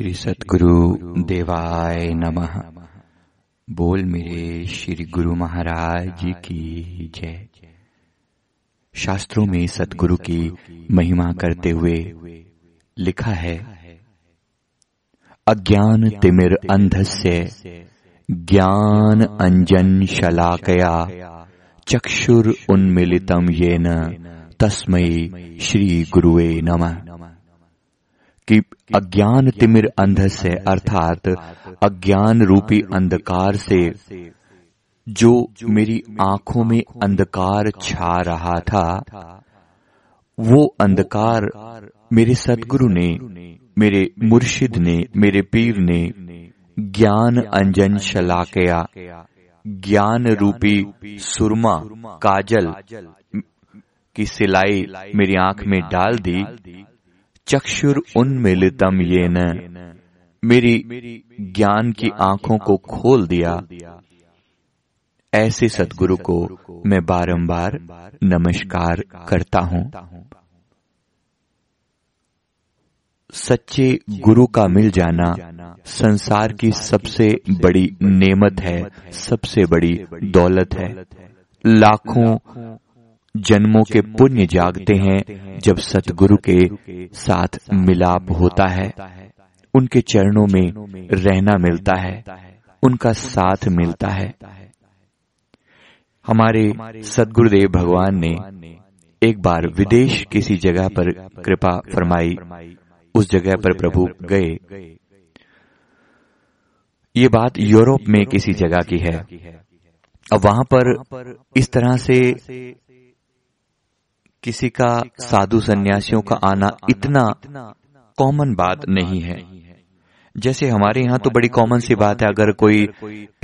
श्री सतगुरु देवाय नमः। बोल मेरे श्री गुरु महाराज की जय। शास्त्रों में सतगुरु की महिमा करते हुए लिखा है, अज्ञान तिमिर अंधस्य, ज्ञान अंजन शलाकया, चक्षुर उन्मिलितम येन तस्मय श्री गुरुवे नमः। कि अज्ञान तिमिर अंध से, अर्थात अज्ञान रूपी अंधकार से, जो मेरी आँखों में अंधकार छा रहा था, वो अंधकार मेरे सदगुरु ने, मेरे मुर्शिद ने, मेरे पीर ने ज्ञान अंजन शलाकया। ज्ञान रूपी सुरमा, काजल की सिलाई मेरी आँख में डाल दी चक्षुर उन्मिलितम ये न। मेरी ज्ञान की आँखों को खोल दिया। ऐसे सदगुरु को मैं बारंबार नमस्कार करता हूँ। सच्चे गुरु का मिल जाना संसार की सबसे बड़ी नेमत है, सबसे बड़ी दौलत है। लाखों जन्मों के पुण्य जागते हैं जब सतगुरु के साथ मिलाप होता है। उनके चरणों में रहना मिलता है। उनका साथ मिलता है। हमारे सदगुरुदेव भगवान ने एक बार विदेश किसी जगह पर कृपा फरमाई। उस जगह पर प्रभु गए। ये बात यूरोप में किसी जगह की है। अब वहाँ पर इस तरह से किसी का साधु सन्यासियों का आना इतना कॉमन बात नहीं है। जैसे हमारे यहाँ तो बड़ी कॉमन सी बात है, अगर कोई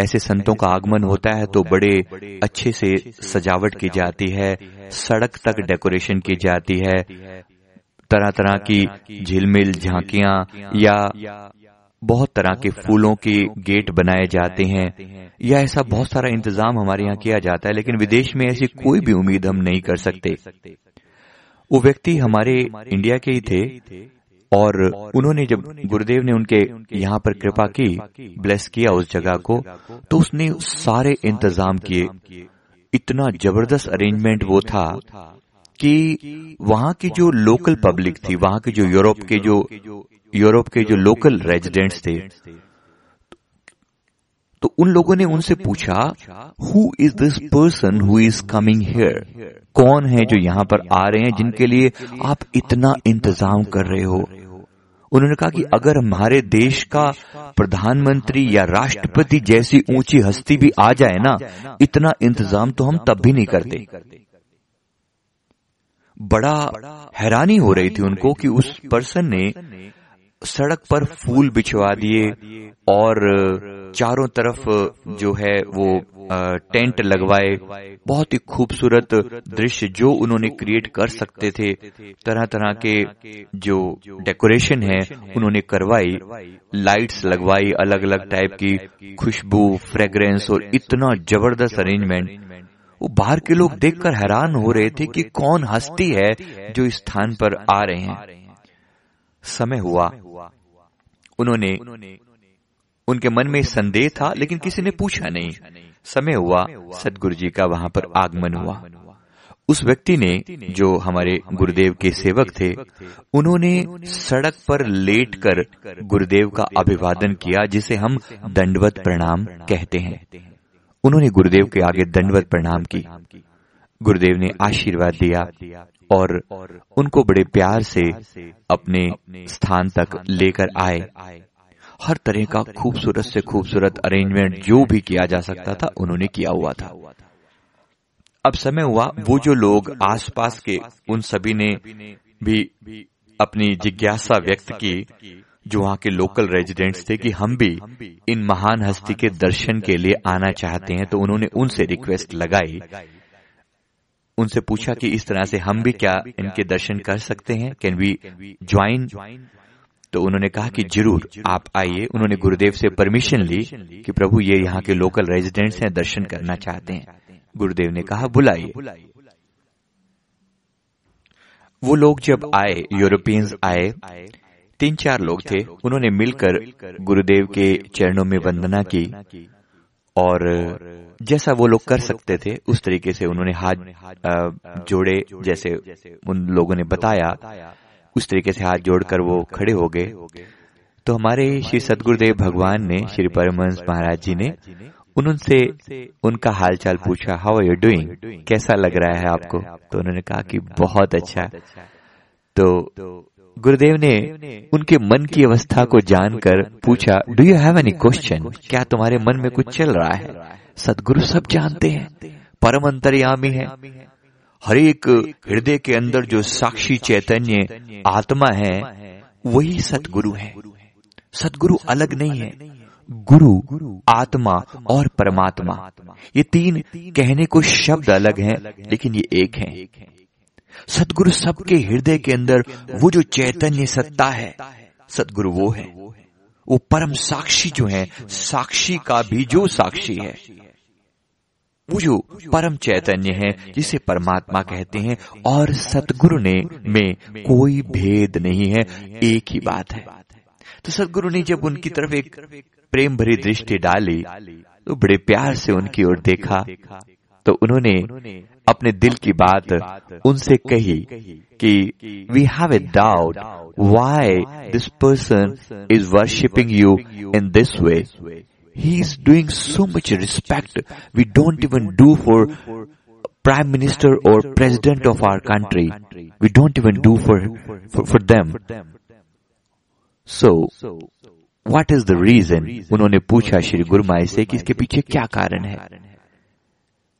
ऐसे संतों का आगमन होता है तो बड़े अच्छे से सजावट की जाती है, सड़क तक डेकोरेशन की जाती है तरह तरह की झिलमिल, झांकियाँ या बहुत तरह के फूलों के गेट बनाए जाते हैं, या ऐसा बहुत सारा इंतज़ाम हमारे यहाँ किया जाता है, लेकिन विदेश में ऐसी कोई भी उम्मीद हम नहीं कर सकते। वो व्यक्ति हमारे इंडिया के ही थे और उन्होंने जब गुरुदेव ने उनके यहाँ पर कृपा की ब्लेस किया उस जगह को तो उसने सारे इंतज़ाम किए। इतना ज़बरदस्त अरेंजमेंट वो था कि वहाँ की जो लोकल पब्लिक थी, वहाँ के जो यूरोप के जो यूरोप के जो लोकल रेजिडेंट्स थे तो उन लोगों ने उनसे पूछा who is this person who is coming here कौन है जो यहाँ पर आ रहे हैं जिनके लिए आप इतना इंतज़ाम कर रहे हो? उन्होंने कहा कि अगर हमारे देश का प्रधानमंत्री या राष्ट्रपति जैसी ऊँची हस्ती भी आ जाए ना, इतना इंतज़ाम तो हम तब भी नहीं करते। बड़ा हैरानी हो रही थी उनको कि उस पर्सन ने सड़क पर फूल बिछवा दिए और चारों तरफ़ जो है वो टेंट लगवाए। बहुत ही खूबसूरत दृश्य जो उन्होंने क्रिएट कर सकते थे। तरह तरह के जो डेकोरेशन है उन्होंने करवाई। लाइट्स लगवाई अलग अलग टाइप की खुशबू फ्रेग्रेंस और इतना ज़बरदस्त अरेंजमेंट वो बाहर के लोग देखकर हैरान हो रहे थे कि कौन हस्ती है जो इस स्थान पर आ रहे हैं। समय हुआ। उन्होंने उनके मन में संदेह था, लेकिन किसी ने पूछा नहीं। समय हुआ, सदगुरु जी का वहाँ पर आगमन हुआ। उस व्यक्ति ने, जो हमारे गुरुदेव के सेवक थे, उन्होंने सड़क पर लेटकर गुरुदेव का अभिवादन किया, जिसे हम दंडवत प्रणाम कहते हैं। उन्होंने गुरुदेव के आगे दंडवत प्रणाम की। गुरुदेव ने आशीर्वाद दिया और उनको बड़े प्यार से अपने स्थान तक लेकर आए। हर तरह का खूबसूरत से खूबसूरत अरेंजमेंट जो भी किया जा सकता था, उन्होंने किया हुआ था। अब समय हुआ, वो जो लोग आसपास के उन सभी ने भी अपनी जिज्ञासा व्यक्त की, जो वहाँ के लोकल रेजिडेंट्स थे कि हम भी इन महान हस्ती के दर्शन के लिए आना चाहते हैं तो उन्होंने उनसे रिक्वेस्ट लगाई। उनसे पूछा कि इस तरह से हम भी क्या इनके दर्शन कर सकते हैं? कैन वी ज्वाइन तो उन्होंने कहा कि ज़रूर आप आइए। उन्होंने गुरुदेव से परमिशन ली कि प्रभु ये यहाँ के लोकल रेजिडेंट्स हैं दर्शन करना चाहते हैं। गुरुदेव ने कहा बुलाइए। वो लोग जब आए यूरोपियंस आए तीन चार लोग थे। उन्होंने मिलकर गुरुदेव के चरणों में वंदना की और जैसा वो लोग कर सकते थे उस तरीके से उन्होंने हाथ जोड़े जैसे उन लोगों ने बताया। उस तरीके से हाथ जोड़कर वो खड़े हो गए। तो हमारे श्री सदगुरुदेव भगवान ने श्री परमहंस महाराज जी ने उनसे उनका हालचाल पूछा हाउ आर यू डूइंग कैसा लग रहा है आपको? तो उन्होंने कहा कि बहुत अच्छा। तो गुरुदेव ने उनके मन की अवस्था को जानकर पूछा do you have any question क्या तुम्हारे मन में कुछ चल रहा है? सदगुरु सब जानते हैं। परम अंतर्यामी है। हर एक हृदय के अंदर जो साक्षी चैतन्य आत्मा है, वही सतगुरु है। सतगुरु अलग नहीं है। गुरु, आत्मा और परमात्मा। ये तीन कहने को शब्द अलग हैं, लेकिन ये एक हैं। सदगुरु सबके हृदय के अंदर वो जो चैतन्य सत्ता है सदगुरु वो है। वो परम साक्षी जो है, साक्षी का भी जो साक्षी है। वो जो परम चैतन्य है, जिसे परमात्मा कहते हैं, और सतगुरु ने में कोई भेद नहीं है, एक ही बात है। तो सदगुरु ने जब उनकी तरफ़ एक प्रेम भरी दृष्टि डाली तो बड़े प्यार से उनकी ओर देखा तो उन्होंने अपने दिल की बात उनसे कही कि we have a doubt why this person is worshipping you in this way he is doing so much respect we don't even do for prime minister or president of our country. We don't even do for, for, for them. So, what is the reason? उन्होंने पूछा श्री गुरुमाई से कि इसके पीछे क्या कारण है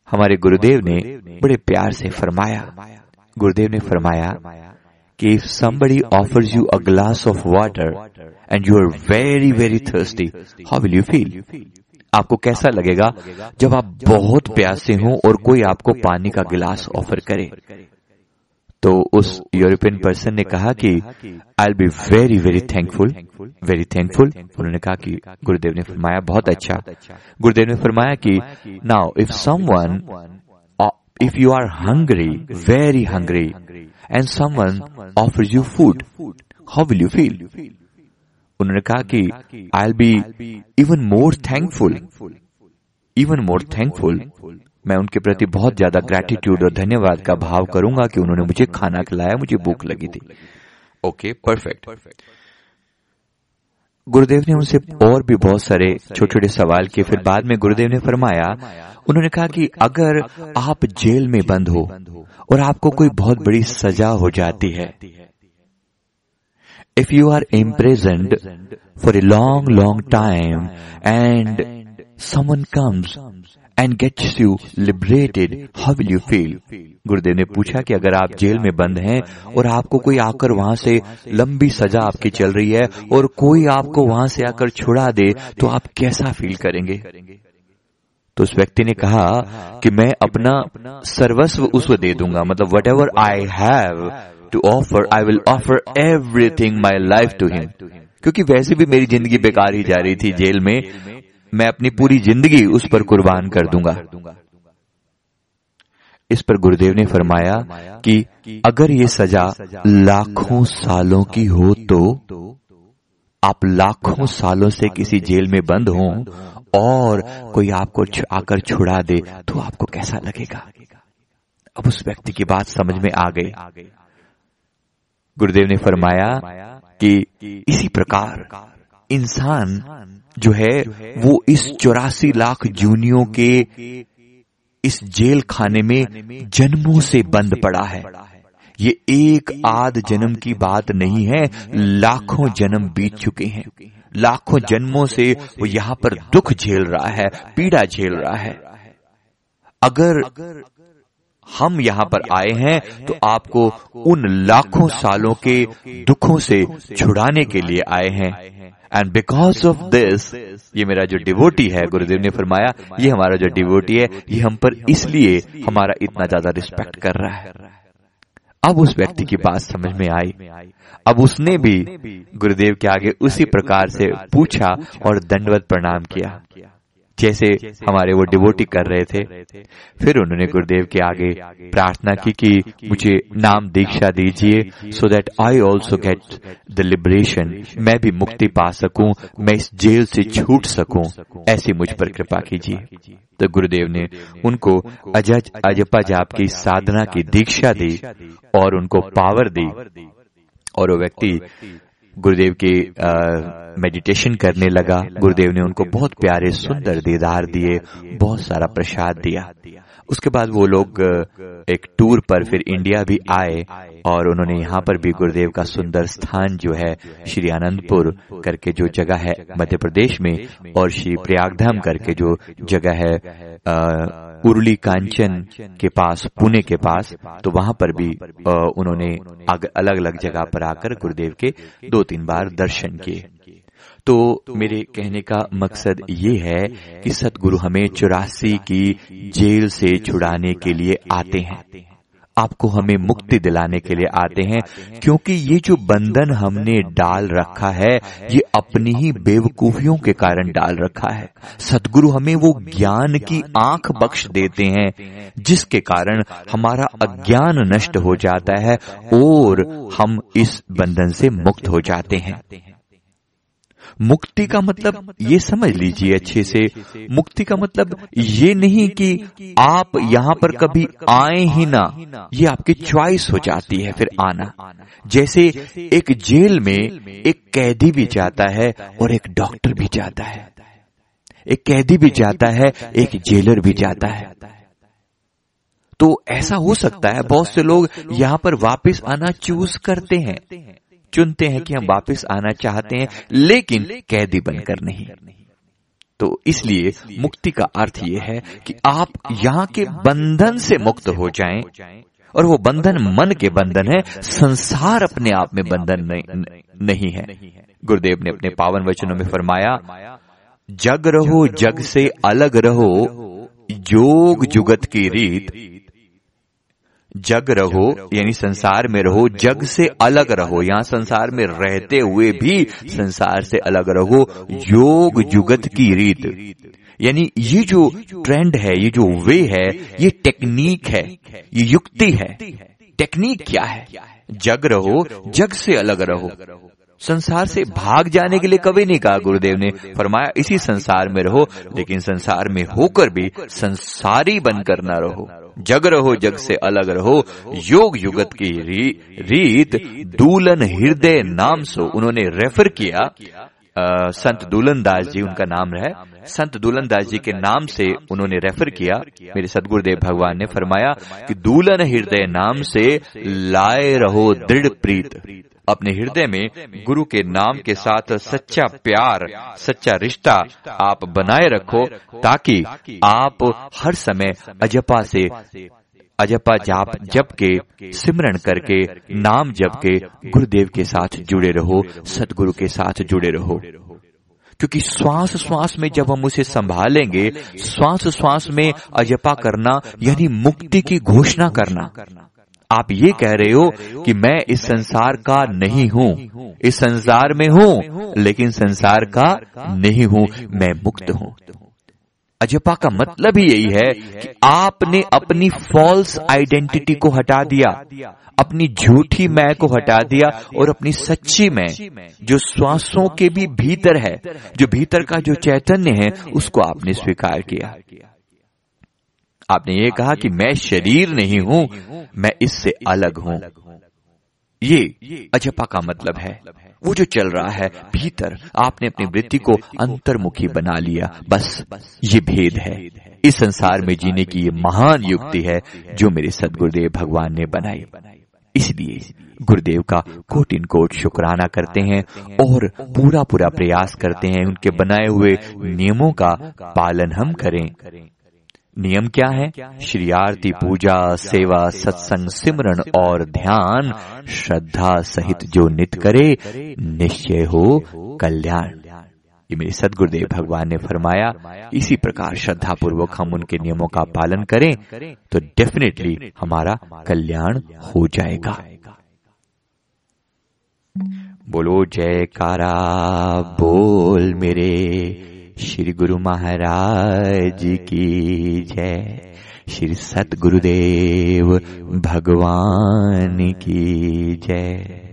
हमारे गुरुदेव ने बड़े प्यार से फरमाया गुरुदेव ने फरमाया कि if somebody offers you a glass of water and you are very very thirsty, how will you feel? आपको कैसा लगेगा जब आप बहुत प्यासे हो और कोई आपको पानी का गिलास ऑफ़र करे? तो उस यूरोपियन पर्सन ने कहा कि I be very very thankful very thankful उन्होंने कहा कि गुरुदेव ने फरमाया बहुत अच्छा। गुरुदेव ने फरमाया कि now if some you are hungry very hungry and someone offer you food how will you feel उन्होंने कहा कि I be even more thankful even more thankful मैं उनके प्रति बहुत ज़्यादा ग्रेटिट्यूड और धन्यवाद का भाव करूँगा कि उन्होंने मुझे खाना खिलाया, मुझे भूख लगी थी। ओके परफेक्ट परफेक्ट गुरुदेव ने उनसे और भी बहुत सारे छोटे छोटे सवाल किए। फिर बाद में गुरुदेव ने फरमाया, उन्होंने कहा कि अगर आप जेल में बंद हो और आपको कोई बहुत बड़ी सजा हो जाती है if you are imprisoned for a long long time and someone comes and gets you liberated how will you feel गुरुदेव ने पूछा कि अगर आप जेल में बंद हैं और आपको कोई आकर वहाँ से लंबी सजा आपकी चल रही है और कोई आपको वहाँ से आकर छुड़ा दे तो आप कैसा फील करेंगे? तो उस व्यक्ति ने कहा कि मैं अपना सर्वस्व उसको दे दूँगा। मतलब whatever I have to offer I will offer everything my life to him क्योंकि वैसे भी मेरी ज़िंदगी बेकार ही जा रही थी जेल में मैं अपनी पूरी ज़िंदगी उस पर कुर्बान कर दूँगा। इस पर गुरुदेव ने फरमाया कि अगर ये सजा लाखों सालों की हो तो आप लाखों सालों से किसी जेल में बंद हो और कोई आपको आकर छुड़ा दे तो आपको कैसा लगेगा? अब उस व्यक्ति की बात समझ में आ गई। गुरुदेव ने फरमाया कि इसी प्रकार इंसान जो है, वो इस चौरासी लाख जूनियों के इस जेल खाने में जन्मों से बंद पड़ा है। ये एक आध जन्म की बात नहीं है, लाखों जन्म बीत चुके हैं। लाखों जन्मों से वो यहाँ पर दुख झेल रहा है, पीड़ा झेल रहा है। अगर हम यहाँ पर आए हैं तो आपको उन लाखों सालों के दुखों से छुड़ाने के लिए आए हैं। एंड बिकॉज़ ऑफ़ दिस ये मेरा जो डिवोटी है, गुरुदेव ने फरमाया, ये हमारा जो डिवोटी है, ये हम पर इसलिए हमारा इतना ज़्यादा रिस्पेक्ट कर रहा है। अब उस व्यक्ति की बात समझ में आई। अब उसने भी गुरुदेव के आगे उसी प्रकार से पूछा और दंडवत प्रणाम किया। जैसे हमारे वो डिवोटी कर रहे थे। फिर उन्होंने गुरुदेव के आगे प्रार्थना की कि मुझे नाम दीक्षा दीजिए so that I also get the liberation मैं भी मुक्ति पा सकूँ मैं इस जेल से छूट सकूँ ऐसी मुझ पर कृपा कीजिए। तो गुरुदेव ने उनको अजज अजपा जाप की साधना की दीक्षा दी और उनको पावर दी। और वो व्यक्ति गुरुदेव के मेडिटेशन करने लगा। गुरुदेव ने उनको बहुत प्यारे, सुंदर दीदार दिए, बहुत सारा प्रसाद दिया। उसके बाद वो लोग एक टूर पर फिर इंडिया भी आए और उन्होंने यहाँ पर भी गुरुदेव का सुंदर स्थान जो है, श्री आनंदपुर करके जो जगह है मध्य प्रदेश में और श्री प्रयागधाम करके जो जगह है उर्ली कांचन के पास, पुणे के पास तो वहाँ पर भी उन्होंने अलग अलग जगह पर आकर गुरुदेव के दो तीन बार दर्शन किए। तो मेरे कहने का मकसद ये है कि सतगुरु हमें चौरासी की जेल से छुड़ाने के लिए आते हैं। आपको हमें मुक्ति दिलाने के लिए आते हैं, क्योंकि ये जो बंधन हमने डाल रखा है, ये अपनी ही बेवकूफियों के कारण डाल रखा है। सदगुरु हमें वो ज्ञान की आँख बख्श देते हैं, जिसके कारण हमारा अज्ञान नष्ट हो जाता है और हम इस बंधन से मुक्त हो जाते हैं। मुक्ति का मतलब ये समझ लीजिए अच्छे से। मुक्ति का मतलब ये नहीं कि आप यहाँ पर कभी आए ही ना। ये आपकी च्वाइस हो जाती है फिर आना। जैसे एक जेल में एक कैदी भी जाता है और एक डॉक्टर भी जाता है। एक कैदी भी जाता है, एक जेलर भी जाता है। तो ऐसा हो सकता है, बहुत से लोग यहाँ पर वापस आना चूज़ करते हैं। चुनते हैं कि हम वापस आना चाहते हैं लेकिन कैदी बनकर नहीं। तो इसलिए मुक्ति का अर्थ यह है कि आप यहाँ के बंधन से मुक्त हो जाएँ और वो बंधन मन के बंधन है संसार अपने आप में बंधन नहीं, नहीं है। गुरुदेव ने अपने पावन वचनों में फरमाया जग रहो जग से अलग रहो जोग जुगत की रीत जग रहो यानी संसार में रहो जग से अलग रहो यहाँ संसार में रहते हुए भी संसार से अलग रहो योग जुगत की रीत। यानी ये जो ट्रेंड है ये जो वे है ये टेक्निक है ये युक्ति है। टेक्निक क्या है? जग रहो जग से अलग रहो। संसार से भाग जाने के लिए कभी नहीं कहा गुरुदेव ने। फरमाया इसी संसार में रहो लेकिन संसार में होकर भी संसारी बनकर न रहो। जग रहो जग से अलग रहो। योग युगत की री, रीत दूलन हृदय नाम सो उन्होंने रेफर किया। आ, संत दूलन दास जी उनका नाम है संत दूलन दास जी के नाम से उन्होंने रेफर किया। मेरे सदगुरुदेव भगवान ने फरमाया कि दूलन हृदय नाम से लाए रहो दृढ़ प्रीत। अपने हृदय में गुरु के नाम के साथ सच्चा प्यार सच्चा रिश्ता आप बनाए रखो ताकि आप हर समय अजपा से अजपा जाप जप के सिमरण करके नाम जप के गुरुदेव के साथ जुड़े रहो सदगुरु के साथ जुड़े रहो। क्योंकि श्वास श्वास में जब हम उसे संभालेंगे श्वास श्वास में अजपा करना यानी मुक्ति की घोषणा करना। आप ये कह रहे हो कि मैं इस संसार का नहीं हूँ। इस संसार में हूँ, लेकिन संसार का नहीं हूँ। मैं मुक्त हूँ। अजपा का मतलब ही यही है कि आपने अपनी फॉल्स आइडेंटिटी को हटा दिया, अपनी झूठी मैं को हटा दिया और अपनी सच्ची मैं, जो श्वासों के भी भीतर है, जो भीतर का जो चैतन्य है, उसको आपने स्वीकार किया। आपने ये कहा कि मैं शरीर नहीं हूँ, मैं इससे अलग हूँ। ये अजपा का मतलब है। वो जो चल रहा है, भीतर आपने अपनी वृत्ति को अंतर्मुखी बना लिया। बस ये भेद है। इस संसार में जीने की ये महान युक्ति है जो मेरे सदगुरुदेव भगवान ने बनाई। इसलिए गुरुदेव का कोटिन कोट शुक्राना करते हैं और पूरा पूरा प्रयास करते हैं उनके बनाए हुए नियमों का पालन हम करें। नियम क्या है? श्री आरती पूजा, सेवा, सत्संग सिमरण और ध्यान, श्रद्धा सहित जो नित करे, निश्चय हो कल्याण। ये मेरे सदगुरुदेव भगवान ने फरमाया, इसी प्रकार श्रद्धा पूर्वक हम उनके नियमों का पालन करें तो डेफिनेटली हमारा कल्याण हो जाएगा। बोलो, जयकारा, बोल मेरे। श्री गुरु महाराज की जय। श्री सत गुरुदेव भगवान की जय।